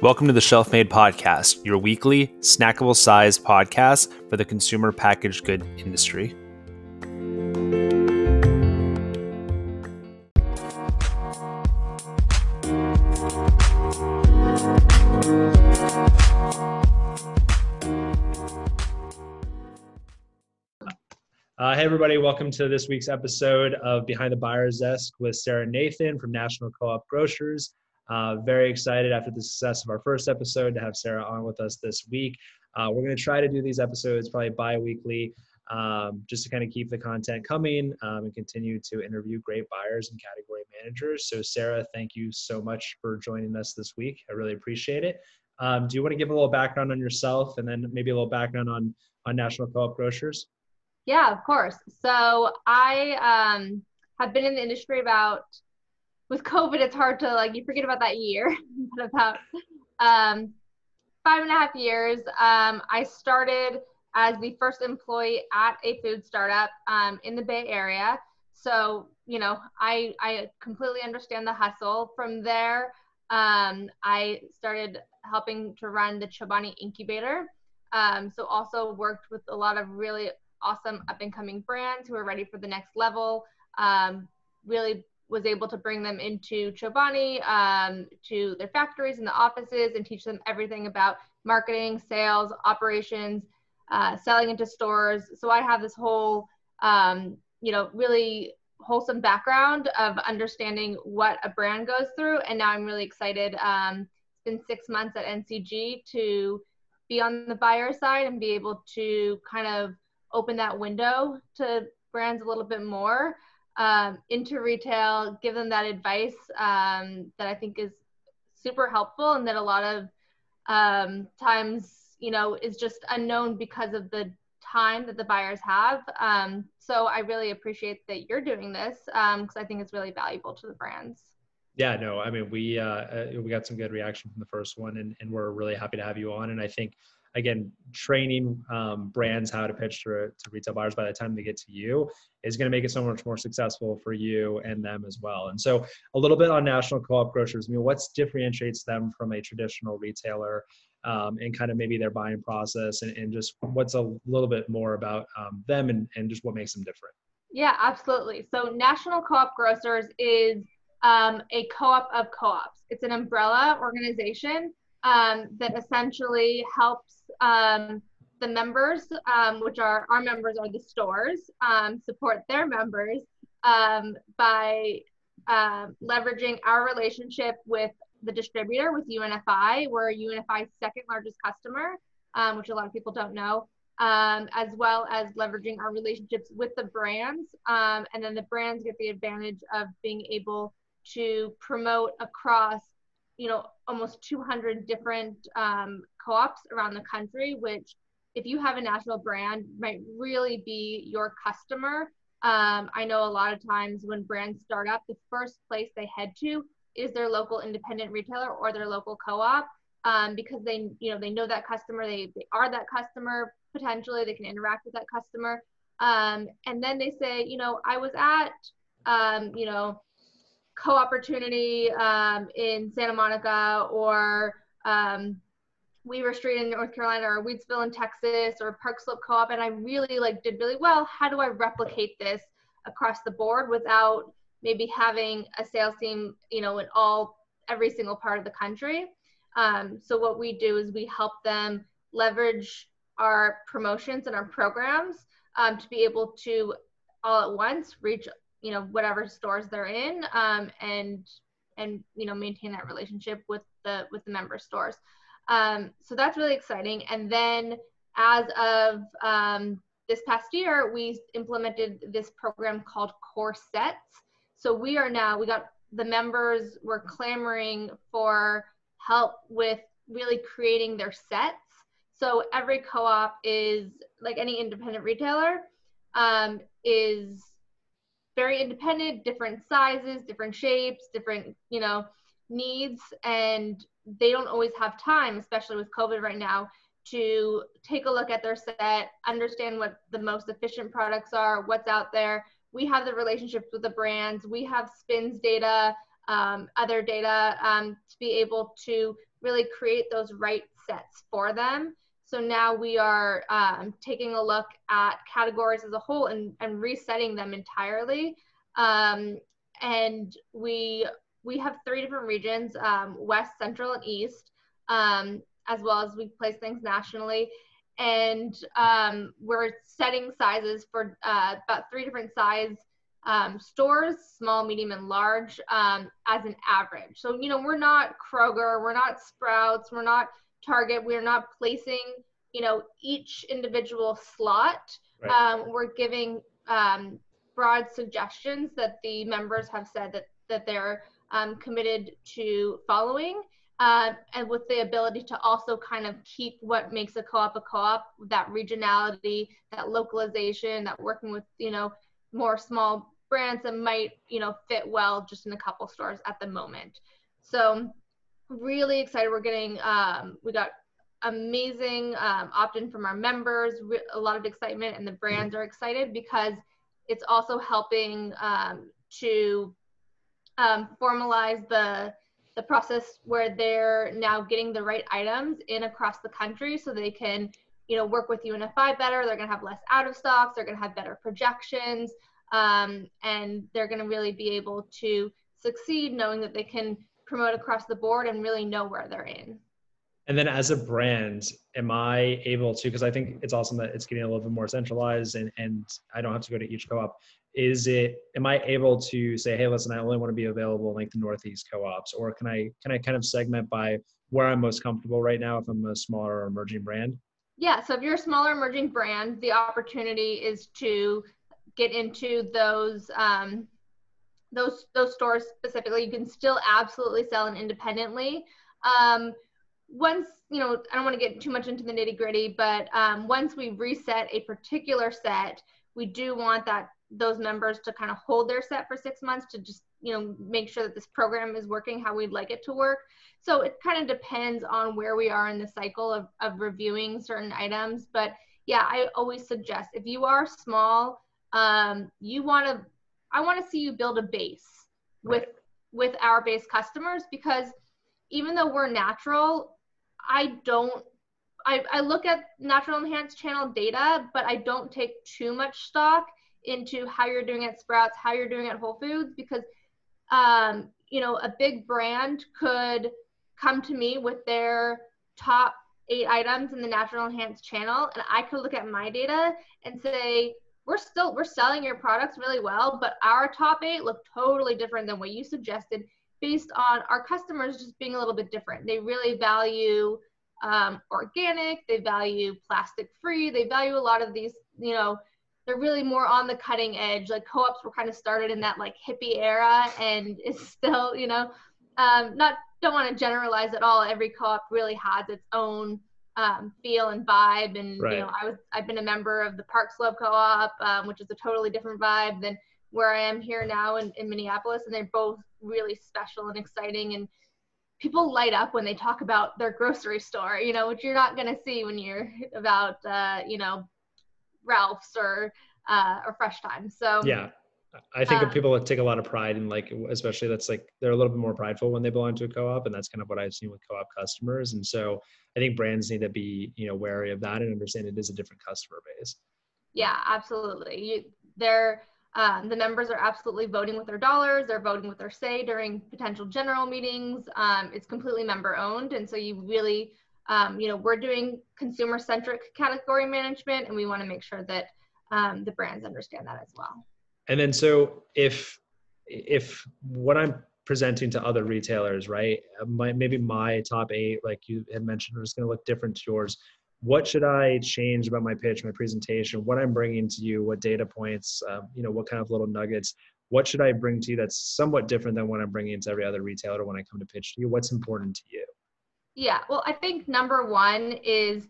Welcome to the Shelf Made Podcast, your weekly, snackable sized podcast for the consumer packaged good industry. Uh, hey, everybody, welcome to this week's episode of Behind the Buyer's Desk with Sarah Nathan from National Co op Grocers. Uh, very excited after the success of our first episode to have Sarah on with us this week. Uh, we're going to try to do these episodes probably bi weekly um, just to kind of keep the content coming um, and continue to interview great buyers and category managers. So, Sarah, thank you so much for joining us this week. I really appreciate it. Um, do you want to give a little background on yourself and then maybe a little background on, on National Co op Grocers? Yeah, of course. So, I um, have been in the industry about with COVID, it's hard to like you forget about that year, but about um, five and a half years. Um, I started as the first employee at a food startup um, in the Bay Area. So you know, I I completely understand the hustle. From there, um, I started helping to run the Chobani incubator. Um, so also worked with a lot of really awesome up and coming brands who are ready for the next level. Um, really was able to bring them into Chobani, um, to their factories and the offices and teach them everything about marketing, sales, operations, uh, selling into stores. So I have this whole, um, you know, really wholesome background of understanding what a brand goes through. And now I'm really excited. Um, it's been six months at NCG to be on the buyer side and be able to kind of open that window to brands a little bit more um, into retail, give them that advice um, that I think is super helpful and that a lot of um, times, you know, is just unknown because of the time that the buyers have. Um, so I really appreciate that you're doing this because um, I think it's really valuable to the brands. Yeah, no, I mean, we uh, uh, we got some good reaction from the first one, and, and we're really happy to have you on. And I think again, training um, brands how to pitch to, to retail buyers by the time they get to you is going to make it so much more successful for you and them as well. And so, a little bit on national co-op grocers. I mean, what differentiates them from a traditional retailer, um, and kind of maybe their buying process, and, and just what's a little bit more about um, them and, and just what makes them different. Yeah, absolutely. So, National Co-op Grocers is um, a co-op of co-ops. It's an umbrella organization um, that essentially helps um, the members, um, which are our members are the stores, um, support their members um, by uh, leveraging our relationship with the distributor, with UNFI. We're UNFI's second largest customer, which a lot of people don't know. As well as leveraging our relationships with the brands. And then the brands get the advantage of being able to promote across you know almost 200 different um, co-ops around the country which if you have a national brand might really be your customer. Um, i know a lot of times when brands start up the first place they head to is their local independent retailer or their local co-op um, because they you know they know that customer they, they are that customer potentially they can interact with that customer. Um, and then they say you know i was at um, you know co-opportunity um, in Santa Monica or um, Weaver Street in North Carolina or Wheatsville in Texas or Park Slope Co-op and I really like did really well. How do I replicate this across the board without maybe having a sales team, you know, in all every single part of the country? Um, so what we do is we help them leverage our promotions and our programs um, to be able to all at once reach you know whatever stores they're in um, and and you know maintain that relationship with the with the member stores. Um, so that's really exciting. And then as of um, this past year we implemented this program called core sets so we are now we got the members were clamoring for help with really creating their sets. So every co-op is like any independent retailer um, is very independent, different sizes, different shapes, different, you know, needs. And they don't always have time, especially with COVID right now, to take a look at their set, understand what the most efficient products are, what's out there. We have the relationships with the brands, we have SPINS data, um, other data um, to be able to really create those right sets for them. So now we are um, taking a look at categories as a whole and, and resetting them entirely. Um, and we we have three different regions: um, West, Central, and East, um, as well as we place things nationally. And um, we're setting sizes for uh, about three different size um, stores, small, medium, and large, um, as an average. So, you know, we're not Kroger, we're not Sprouts, we're not Target, we're not placing, you know, each individual slot. Right. Um, we're giving um, broad suggestions that the members have said that, that they're um, committed to following. Uh, and with the ability to also kind of keep what makes a co-op a co-op, that regionality, that localization, that working with, you know, more small brands that might you know fit well just in a couple stores at the moment so really excited. We're getting um, we got amazing um, opt-in from our members a lot of excitement and the brands are excited because it's also helping um, to um, formalize the the process where they're now getting the right items in across the country so they can you know work with UNFI better. They're going to have less out of stocks. They're going to have better projections. Um, and they're going to really be able to succeed knowing that they can promote across the board and really know where they're in. And then as a brand, am I able to, because I think it's awesome that it's getting a little bit more centralized and, and I don't have to go to each co-op. Is it, am I able to say, hey, listen, I only want to be available in like the Northeast co-ops, or can I, can I kind of segment by where I'm most comfortable right now if I'm a smaller emerging brand? Yeah. So if you're a smaller emerging brand, the opportunity is to get into those um, those those stores specifically. You can still absolutely sell it independently. Um, once you know, I don't want to get too much into the nitty gritty, but um, once we reset a particular set, we do want that those members to kind of hold their set for six months to just you know make sure that this program is working how we'd like it to work so it kind of depends on where we are in the cycle of, of reviewing certain items but yeah i always suggest if you are small um, you want to i want to see you build a base with right. with our base customers because even though we're natural i don't I, I look at natural enhanced channel data but i don't take too much stock into how you're doing at sprouts how you're doing at whole foods because um, you know a big brand could come to me with their top eight items in the natural enhanced channel and i could look at my data and say we're still we're selling your products really well, but our top eight look totally different than what you suggested based on our customers just being a little bit different. They really value um, organic, they value plastic free, they value a lot of these, you know, they're really more on the cutting edge. Like co-ops were kind of started in that like hippie era and it's still, you know, um, not don't want to generalize at all. Every co-op really has its own um, feel and vibe. And right. you know, I was I've been a member of the Park Slope Co-op, um, which is a totally different vibe than where I am here now in, in Minneapolis, and they're both really special and exciting. And people light up when they talk about their grocery store, you know, which you're not going to see when you're about uh, you know Ralph's or uh, or Fresh Thyme. So yeah. I think um, people take a lot of pride in like, especially that's like they're a little bit more prideful when they belong to a co-op, and that's kind of what I've seen with co-op customers. And so I think brands need to be you know wary of that and understand it is a different customer base. Yeah, absolutely. You, they're um, the members are absolutely voting with their dollars. They're voting with their say during potential general meetings. Um, it's completely member owned, and so you really, um, you know, we're doing consumer centric category management, and we want to make sure that um, the brands understand that as well and then so if if what i'm presenting to other retailers right my, maybe my top eight like you had mentioned is going to look different to yours. What should i change about my pitch my presentation what i'm bringing to you what data points um, you know what kind of little nuggets what should i bring to you that's somewhat different than what i'm bringing to every other retailer when i come to pitch to you? What's important to you? Yeah well i think number one is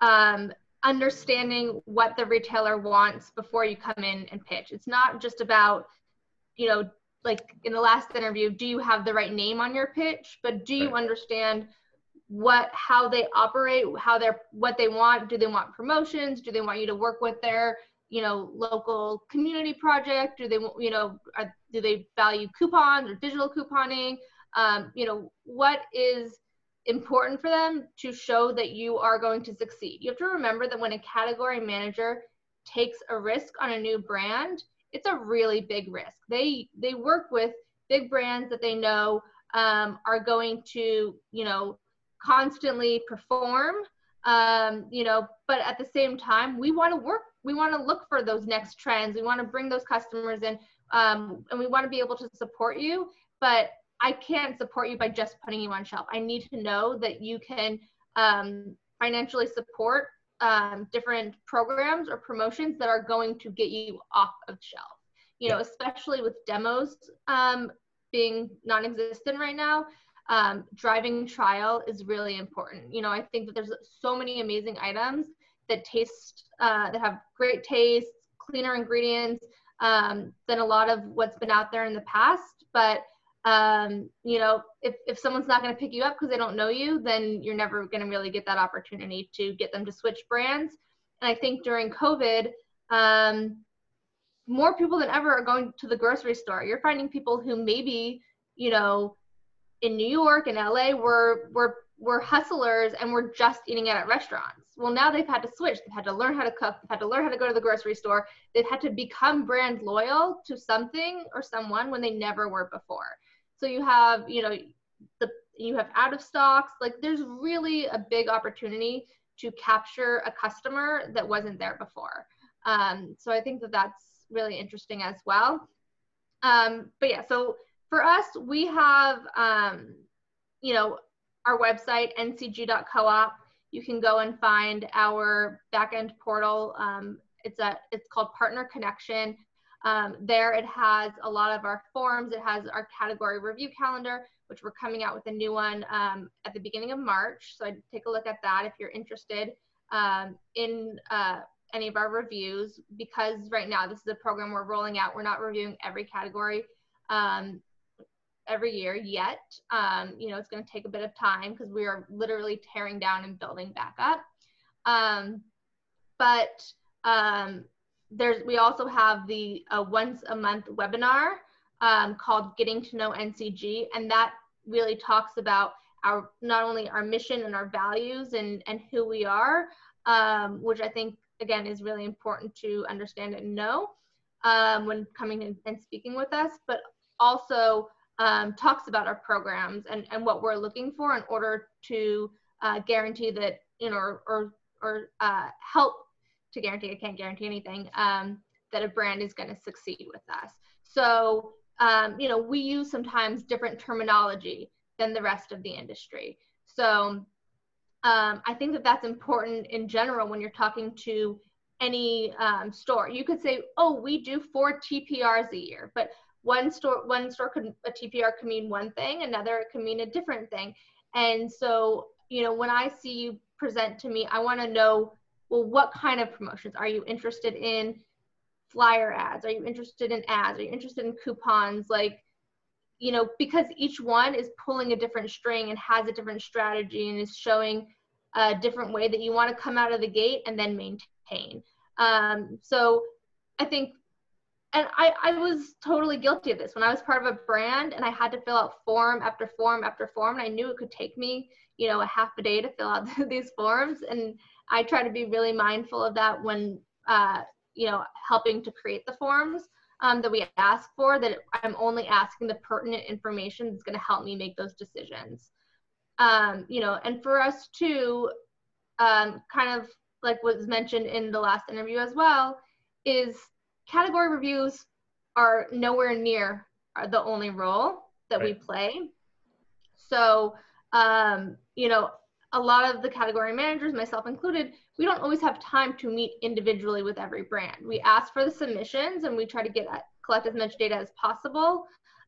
um, understanding what the retailer wants before you come in and pitch. It's not just about, you know, like in the last interview, do you have the right name on your pitch, but do you right. understand what how they operate, how they're what they want? Do they want promotions? Do they want you to work with their you know local community project? Do they want you know are, do they value coupons or digital couponing? Um, you know what is important for them to show that you are going to succeed. You have to remember that when a category manager takes a risk on a new brand, it's a really big risk. They they work with big brands that they know um, are going to you know constantly perform. Um, you know, but at the same time, we want to work. We want to look for those next trends. We want to bring those customers in, um, and we want to be able to support you. But I can't support you by just putting you on shelf. I need to know that you can um, financially support um, different programs or promotions that are going to get you off of shelf. You know, especially with demos um, being non-existent right now, um, driving trial is really important. You know, I think that there's so many amazing items that taste, uh, that have great taste, cleaner ingredients um, than a lot of what's been out there in the past. But um, you know, if, if someone's not going to pick you up because they don't know you, then you're never going to really get that opportunity to get them to switch brands. And I think during COVID, um, more people than ever are going to the grocery store. You're finding people who maybe, you know, in New York and LA were were were hustlers and were just eating out at restaurants. Well, now they've had to switch. They've had to learn how to cook. They've had to learn how to go to the grocery store. They've had to become brand loyal to something or someone when they never were before. So you have, you know, the you have out of stocks. Like there's really a big opportunity to capture a customer that wasn't there before. Um, so I think that that's really interesting as well. Um, but yeah, so for us, we have, um, you know, our website, ncg.coop. You can go and find our backend portal. Um, it's a, it's called Partner Connection. Um, there it has a lot of our forms. It has our category review calendar, which we're coming out with a new one um, at the beginning of March. So I'd take a look at that if you're interested um, in uh, any of our reviews, because right now this is a program we're rolling out. We're not reviewing every category um, every year yet. Um, you know, it's going to take a bit of time because we are literally tearing down and building back up. Um, but there's we also have the uh, once a month webinar um, called Getting to Know NCG, and that really talks about our not only our mission and our values and and who we are, um, which I think again is really important to understand and know um, when coming in and speaking with us, but also um, talks about our programs and and what we're looking for in order to uh, guarantee that you know or or, or uh, help to guarantee, I can't guarantee anything, um, that a brand is going to succeed with us. So, um, you know, we use sometimes different terminology than the rest of the industry. So, um, I think that that's important in general when you're talking to any um, store. You could say, "Oh, we do four TPRs a year," but one store one store could a TPR could mean one thing, another it could mean a different thing. And so, you know, when I see you present to me, I want to know well, what kind of promotions? Are you interested in flyer ads? Are you interested in ads? Are you interested in coupons? Like, you know, because each one is pulling a different string and has a different strategy and is showing a different way that you want to come out of the gate and then maintain. Um, so I think, and I, I was totally guilty of this when I was part of a brand and I had to fill out form after form after form. And I knew it could take me, you know, a half a day to fill out these forms. And I try to be really mindful of that when, uh, you know, helping to create the forms um, that we ask for, that I'm only asking the pertinent information that's going to help me make those decisions. Um, you know, and for us too, um, kind of like was mentioned in the last interview as well, is category reviews are nowhere near the only role that right. we play. So, um, you know, a lot of the category managers, myself included, we don't always have time to meet individually with every brand. We ask for the submissions and we try to get collect as much data as possible.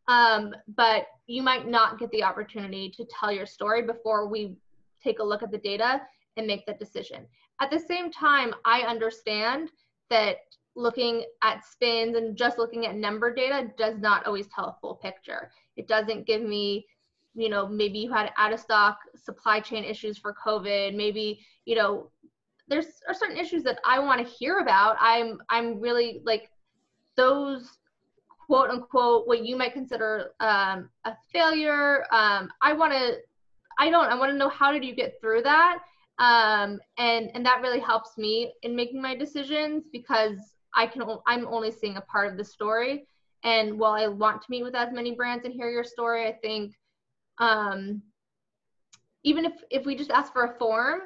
Um, but you might not get the opportunity to tell your story before we take a look at the data and make that decision. At the same time, I understand that looking at spins and just looking at number data does not always tell a full picture. It doesn't give me you know maybe you had out of stock supply chain issues for covid maybe you know there's are certain issues that i want to hear about i'm i'm really like those quote unquote what you might consider um, a failure um, i want to I don't. I want to know how did you get through that? Um, and and that really helps me in making my decisions because I can I'm only seeing a part of the story. And while I want to meet with as many brands and hear your story, I think um, even if if we just ask for a form,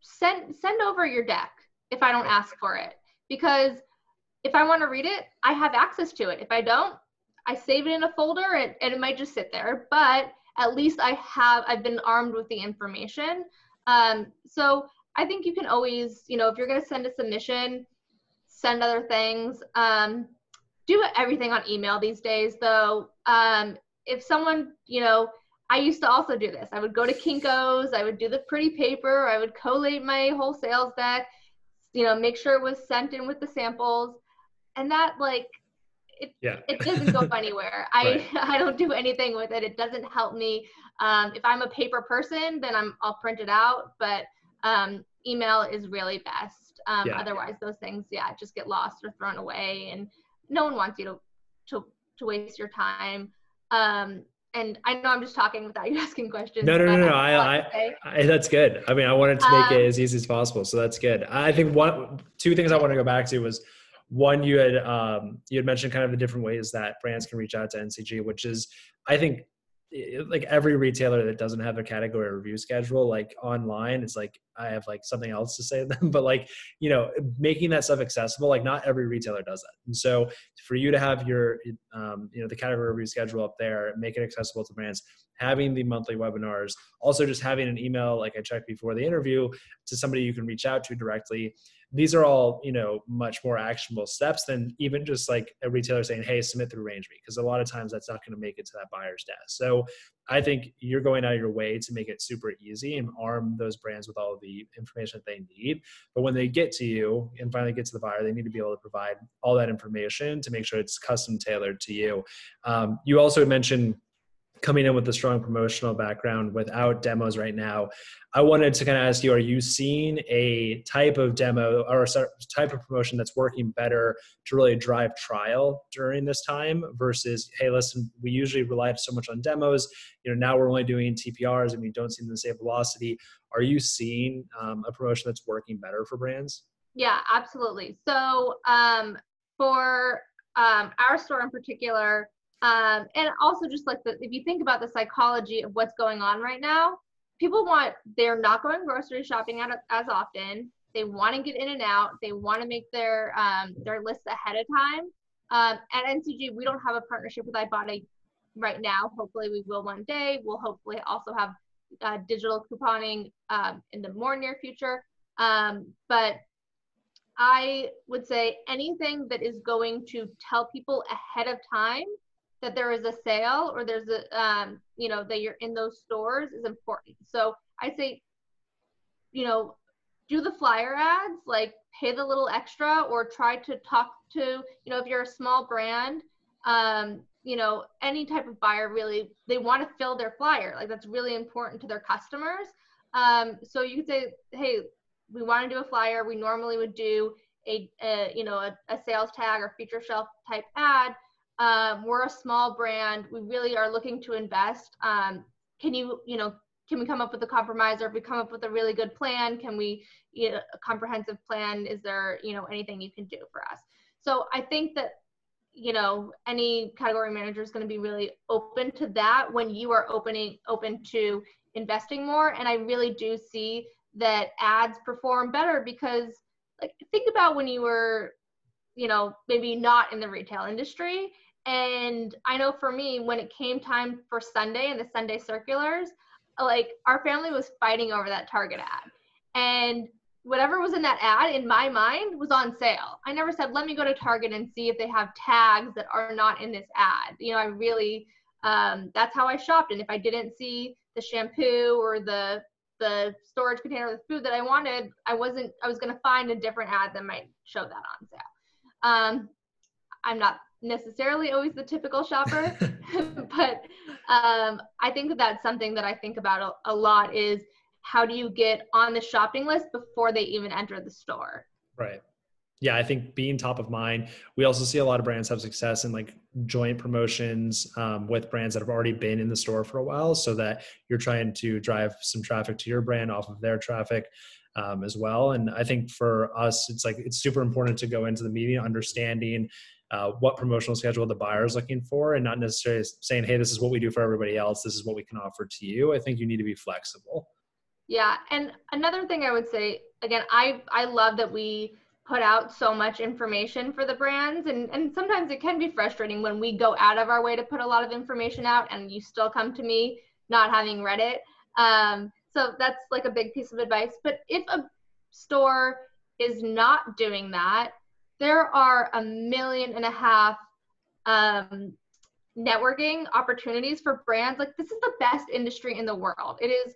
send send over your deck if I don't ask for it because if I want to read it, I have access to it. If I don't, I save it in a folder and, and it might just sit there. But at least I have I've been armed with the information. Um, so I think you can always, you know, if you're going to send a submission, send other things. Um, do everything on email these days, though. Um, if someone, you know, I used to also do this. I would go to Kinko's, I would do the pretty paper, I would collate my whole sales deck, you know, make sure it was sent in with the samples. And that, like, it, yeah. it doesn't go anywhere. I. I don't do anything with it. It doesn't help me. Um, if I'm a paper person, then I'm, I'll print it out. But um, email is really best. Um, yeah. Otherwise, those things, yeah, just get lost or thrown away, and no one wants you to to to waste your time. Um, and I know I'm just talking without you asking questions. No, no, no, no. I, I, I, that's good. I mean, I wanted to make um, it as easy as possible, so that's good. I think one, two things I want to go back to was one you had um, you had mentioned kind of the different ways that brands can reach out to ncg which is i think like every retailer that doesn't have a category review schedule like online it's like i have like something else to say to them but like you know making that stuff accessible like not every retailer does that. And so for you to have your um, you know the category review schedule up there make it accessible to brands having the monthly webinars also just having an email like i checked before the interview to somebody you can reach out to directly these are all you know much more actionable steps than even just like a retailer saying hey submit through RangeMe, because a lot of times that's not going to make it to that buyer's desk. So i think you're going out of your way to make it super easy and arm those brands with all the information that they need. But when they get to you and finally get to the buyer they need to be able to provide all that information to make sure it's custom tailored to you. Um, you also mentioned coming in with a strong promotional background without demos right now. I wanted to kind of ask you: Are you seeing a type of demo or a type of promotion that's working better to really drive trial during this time versus, hey, listen, we usually rely so much on demos. You know, now we're only doing TPRs and we don't see the same velocity. Are you seeing um, a promotion that's working better for brands? Yeah, absolutely. So um, for um, our store in particular, um, and also just like the, if you think about the psychology of what's going on right now, people want, they're not going grocery shopping as often. They want to get in and out. They want to make their, um, their lists ahead of time. Um, at NCG, we don't have a partnership with Ibotta right now. Hopefully we will one day. We'll hopefully also have uh, digital couponing um, in the more near future. Um, but I would say anything that is going to tell people ahead of time that there is a sale or there's a um, you know that you're in those stores is important. So i say you know do the flyer ads like pay the little extra or try to talk to you know if you're a small brand um, you know any type of buyer really they want to fill their flyer. Like that's really important to their customers. Um, so you could say hey we want to do a flyer. We normally would do a, a you know a, a sales tag or feature shelf type ad um, we're a small brand. We really are looking to invest. Um, can you, you know, can we come up with a compromise or if we come up with a really good plan, can we, you know, a comprehensive plan? Is there, you know, anything you can do for us? So I think that, you know, any category manager is going to be really open to that when you are opening, open to investing more. And I really do see that ads perform better because like think about when you were you know maybe not in the retail industry and I know for me, when it came time for Sunday and the Sunday circulars, like our family was fighting over that Target ad. And whatever was in that ad in my mind was on sale. I never said, let me go to Target and see if they have tags that are not in this ad. You know, I really, um, that's how I shopped. And if I didn't see the shampoo or the, the storage container of the food that I wanted, I wasn't, I was going to find a different ad that might show that on sale. Um, I'm not necessarily always the typical shopper, but um, I think that that's something that I think about a, a, lot is how do you get on the shopping list before they even enter the store? Right. yeah, I think being top of mind. We also see a lot of brands have success in like joint promotions um, with brands that have already been in the store for a while, so that you're trying to drive some traffic to your brand off of their traffic um, as well. And I think for us, it's like it's super important to go into the meeting understanding uh, what promotional schedule the buyer is looking for, and not necessarily saying, "Hey, this is what we do for everybody else. This is what we can offer to you." I think you need to be flexible. Yeah, and another thing I would say, again, I I love that we put out so much information for the brands and and sometimes it can be frustrating when we go out of our way to put a lot of information out and you still come to me not having read it um, so that's like a big piece of advice but if a store is not doing that there are a million and a half um, networking opportunities for brands. Like this is the best industry in the world. It is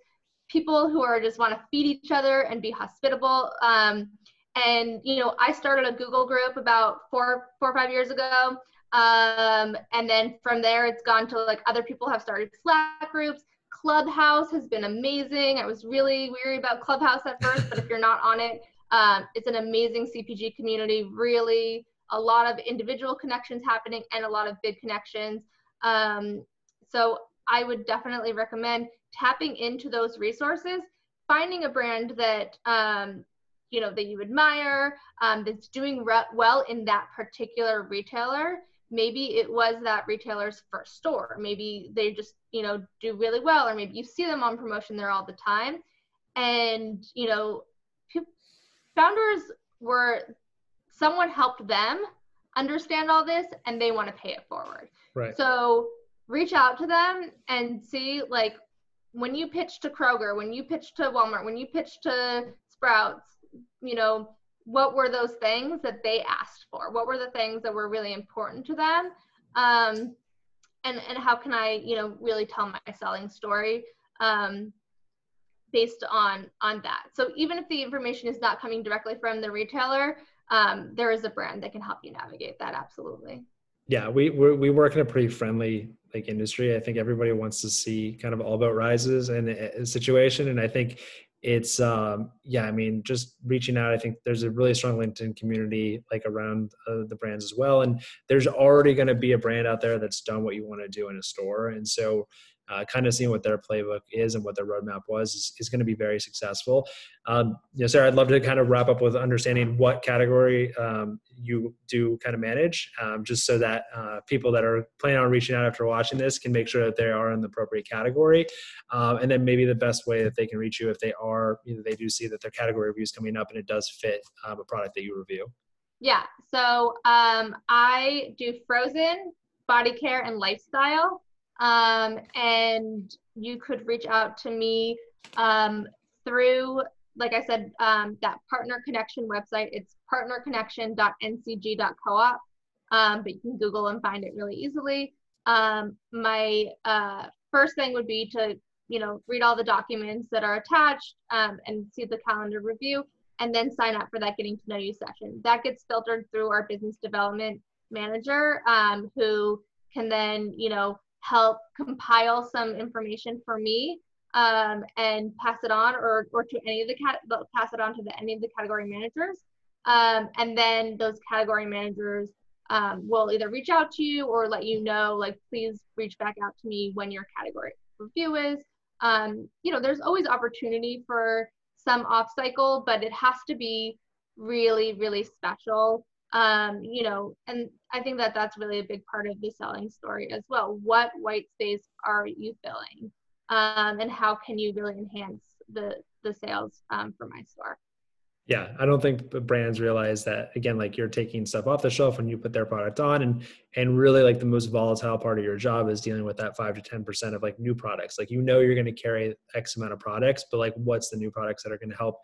people who are just want to feed each other and be hospitable. Um, and you know i started a google group about four four or five years ago. Um, and then from there it's gone to like other people have started slack groups. Clubhouse has been amazing. I was really weary about clubhouse at first but if you're not on it um, it's an amazing cpg community really. A lot of individual connections happening and a lot of big connections. Um, so i would definitely recommend tapping into those resources finding a brand that um, you know that you admire um, that's doing re- well in that particular retailer. Maybe it was that retailer's first store. Maybe they just you know do really well or maybe you see them on promotion there all the time. And you know founders were someone helped them understand all this and they want to pay it forward right so reach out to them and see like when you pitch to kroger when you pitch to walmart when you pitch to sprouts you know, what were those things that they asked for? What were the things that were really important to them? Um, and, and how can I, you know, really tell my selling story um, based on, on that? So even if the information is not coming directly from the retailer, um, there is a brand that can help you navigate that. Absolutely. Yeah, we we work in a pretty friendly like industry. I think everybody wants to see kind of all about rises and a situation, and I think it's um yeah i mean just reaching out i think there's a really strong linkedin community like around uh, the brands as well and there's already going to be a brand out there that's done what you want to do in a store and so uh, kind of seeing what their playbook is and what their roadmap was is, is going to be very successful. Um, you know, Sarah, I'd love to kind of wrap up with understanding what category um, you do kind of manage, um, just so that uh, people that are planning on reaching out after watching this can make sure that they are in the appropriate category, um, and then maybe the best way that they can reach you if they are, you know, they do see that their category review is coming up and it does fit um, a product that you review. Yeah, so um, I do frozen, body care, and lifestyle. Um, and you could reach out to me um, through, like I said, um, that partner connection website. It's partnerconnection.ncg.coop, um, but you can Google and find it really easily. Um, my uh, first thing would be to, you know, read all the documents that are attached um, and see the calendar review, and then sign up for that getting to know you session. That gets filtered through our business development manager, um, who can then, you know, help compile some information for me um, and pass it on or, or to any of the cat pass it on to the, any of the category managers. Um, and then those category managers um, will either reach out to you or let you know like please reach back out to me when your category review is. Um, you know there's always opportunity for some off cycle but it has to be really really special um, you know, and I think that that's really a big part of the selling story as well. What white space are you filling, um, and how can you really enhance the the sales um, for my store? Yeah, I don't think brands realize that again. Like you're taking stuff off the shelf when you put their product on, and and really like the most volatile part of your job is dealing with that five to ten percent of like new products. Like you know you're going to carry X amount of products, but like what's the new products that are going to help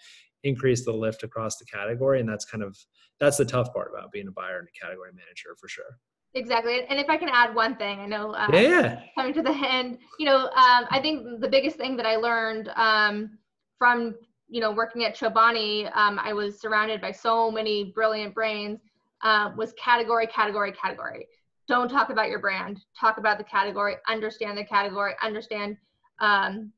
increase the lift across the category and that's kind of that's the tough part about being a buyer and a category manager for sure. Exactly and if i can add one thing i know uh, yeah. coming to the end you know um, i think the biggest thing that i learned um, from you know working at chobani um, i was surrounded by so many brilliant brains uh, was category category category. Don't talk about your brand. Talk about the category. Understand the category. Understand um,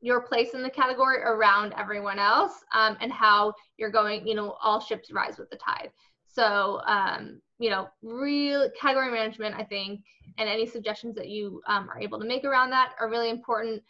your place in the category around everyone else um, and how you're going, you know, all ships rise with the tide. So, um, you know, real category management, I think, and any suggestions that you um, are able to make around that are really important.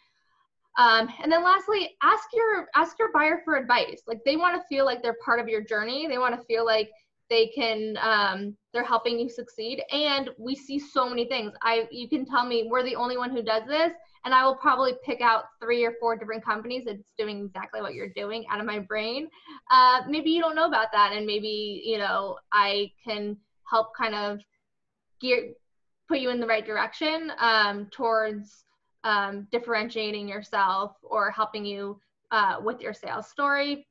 Um, and then lastly, ask your ask your buyer for advice. Like they want to feel like they're part of your journey. They want to feel like they can um, they're helping you succeed. And we see so many things. I you can tell me we're the only one who does this, and I will probably pick out three or four different companies that's doing exactly what you're doing out of my brain. Uh, maybe you don't know about that, and maybe you know I can help kind of gear put you in the right direction um, towards um, differentiating yourself or helping you uh, with your sales story.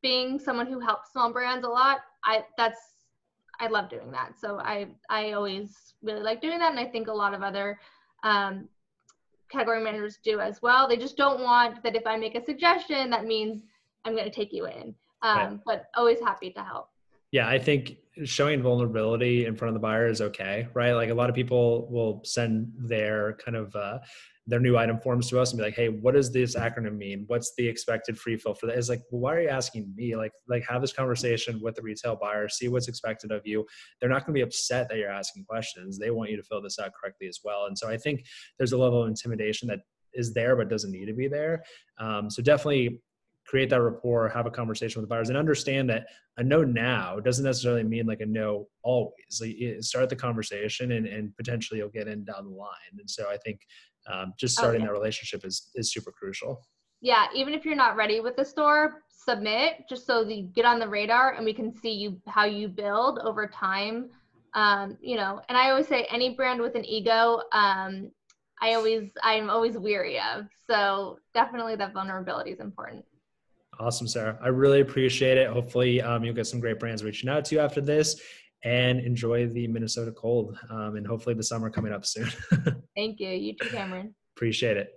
Being someone who helps small brands a lot, I that's I love doing that. So I I always really like doing that, and I think a lot of other um, category managers do as well. They just don't want that if I make a suggestion, that means I'm going to take you in. Um, right. But always happy to help. Yeah, I think showing vulnerability in front of the buyer is okay, right? Like a lot of people will send their kind of uh, their new item forms to us and be like, hey, what does this acronym mean? What's the expected free fill for that? It's like, well, why are you asking me? Like, like have this conversation with the retail buyer, see what's expected of you. They're not going to be upset that you're asking questions. They want you to fill this out correctly as well. And so I think there's a level of intimidation that is there but doesn't need to be there. Um, so definitely create that rapport, have a conversation with the buyers, and understand that a no now doesn't necessarily mean like a no always. Like start the conversation, and, and potentially you'll get in down the line. And so I think um, just starting oh, yeah. that relationship is is super crucial. Yeah, even if you're not ready with the store, submit just so you get on the radar and we can see you how you build over time. Um, you know, and I always say any brand with an ego, um, I always I'm always weary of. So definitely that vulnerability is important. Awesome, Sarah. I really appreciate it. Hopefully, um, you'll get some great brands reaching out to you after this and enjoy the Minnesota cold. Um, and hopefully the summer coming up soon. Thank you. You too, Cameron. Appreciate it.